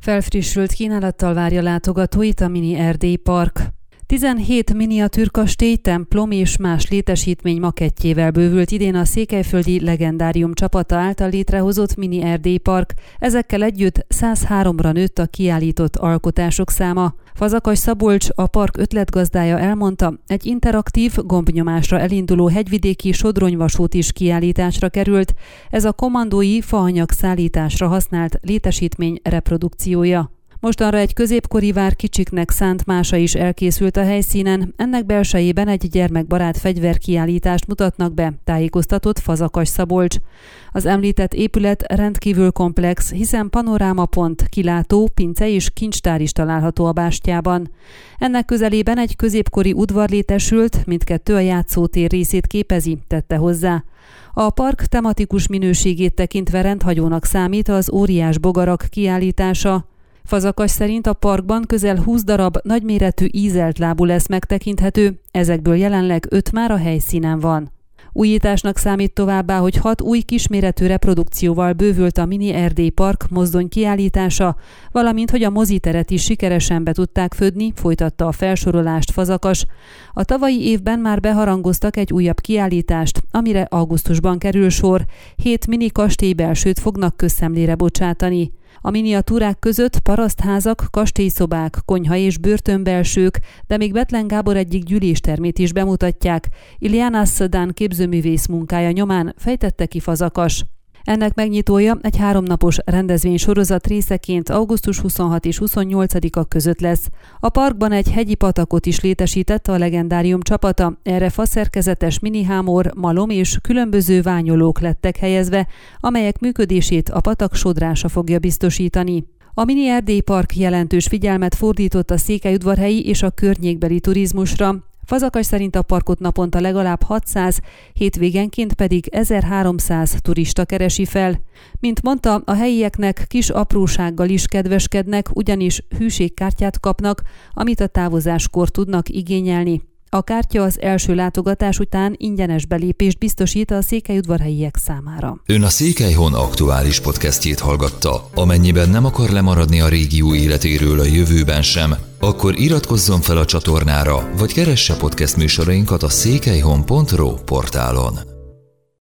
Felfrissült kínálattal várja látogatóit a Mini Erdély Park. 17 miniatűrkastély, templom és más létesítmény makettjével bővült idén a Székelyföldi Legendárium csapata által létrehozott Mini Erdély Park. Ezekkel együtt 103-ra nőtt a kiállított alkotások száma. Fazakas Szabolcs, a park ötletgazdája elmondta, egy interaktív, gombnyomásra elinduló hegyvidéki sodronyvasút is kiállításra került. Ez a kommandói faanyag szállításra használt létesítmény reprodukciója. Mostanra egy középkori vár kicsiknek szánt mása is elkészült a helyszínen, ennek belsejében egy gyermekbarát fegyverkiállítást mutatnak be, tájékoztatott Fazakas Szabolcs. Az említett épület rendkívül komplex, hiszen panorámapont, kilátó, pince és kincstár is található a bástyában. Ennek közelében egy középkori udvar létesült, mindkettő a játszótér részét képezi, tette hozzá. A park tematikus minőségét tekintve rendhagyónak számít az óriás bogarak kiállítása, Fazakas szerint a parkban közel 20 darab nagyméretű ízelt lábú lesz megtekinthető, ezekből jelenleg 5 már a helyszínen van. Újításnak számít továbbá, hogy hat új kisméretű reprodukcióval bővült a Mini Erdély Park mozdony kiállítása, valamint hogy a moziteret is sikeresen be tudták födni, folytatta a felsorolást Fazakas. A tavalyi évben már beharangoztak egy újabb kiállítást, amire augusztusban kerül sor. Hét mini kastély belsőt fognak közszemlére bocsátani. A miniatúrák között parasztházak, kastélyszobák, konyha és börtönbelsők, de még Betlen Gábor egyik gyűléstermét is bemutatják. Iliana Szadán képzőművész munkája nyomán fejtette ki Fazakas. Ennek megnyitója egy háromnapos rendezvény sorozat részeként augusztus 26 és 28-a között lesz. A parkban egy hegyi patakot is létesített a legendárium csapata, erre faszerkezetes minihámor, malom és különböző ványolók lettek helyezve, amelyek működését a patak sodrása fogja biztosítani. A Mini Erdély Park jelentős figyelmet fordított a székelyudvarhelyi és a környékbeli turizmusra. Fazakas szerint a parkot naponta legalább 600, hétvégenként pedig 1300 turista keresi fel. Mint mondta, a helyieknek kis aprósággal is kedveskednek, ugyanis hűségkártyát kapnak, amit a távozáskor tudnak igényelni. A kártya az első látogatás után ingyenes belépést biztosít a székelyudvarhelyiek számára. Ön a Székelyhon aktuális podcastjét hallgatta. Amennyiben nem akar lemaradni a régió életéről a jövőben sem, akkor iratkozzon fel a csatornára, vagy keresse podcast műsorainkat a székelyhon.pro portálon.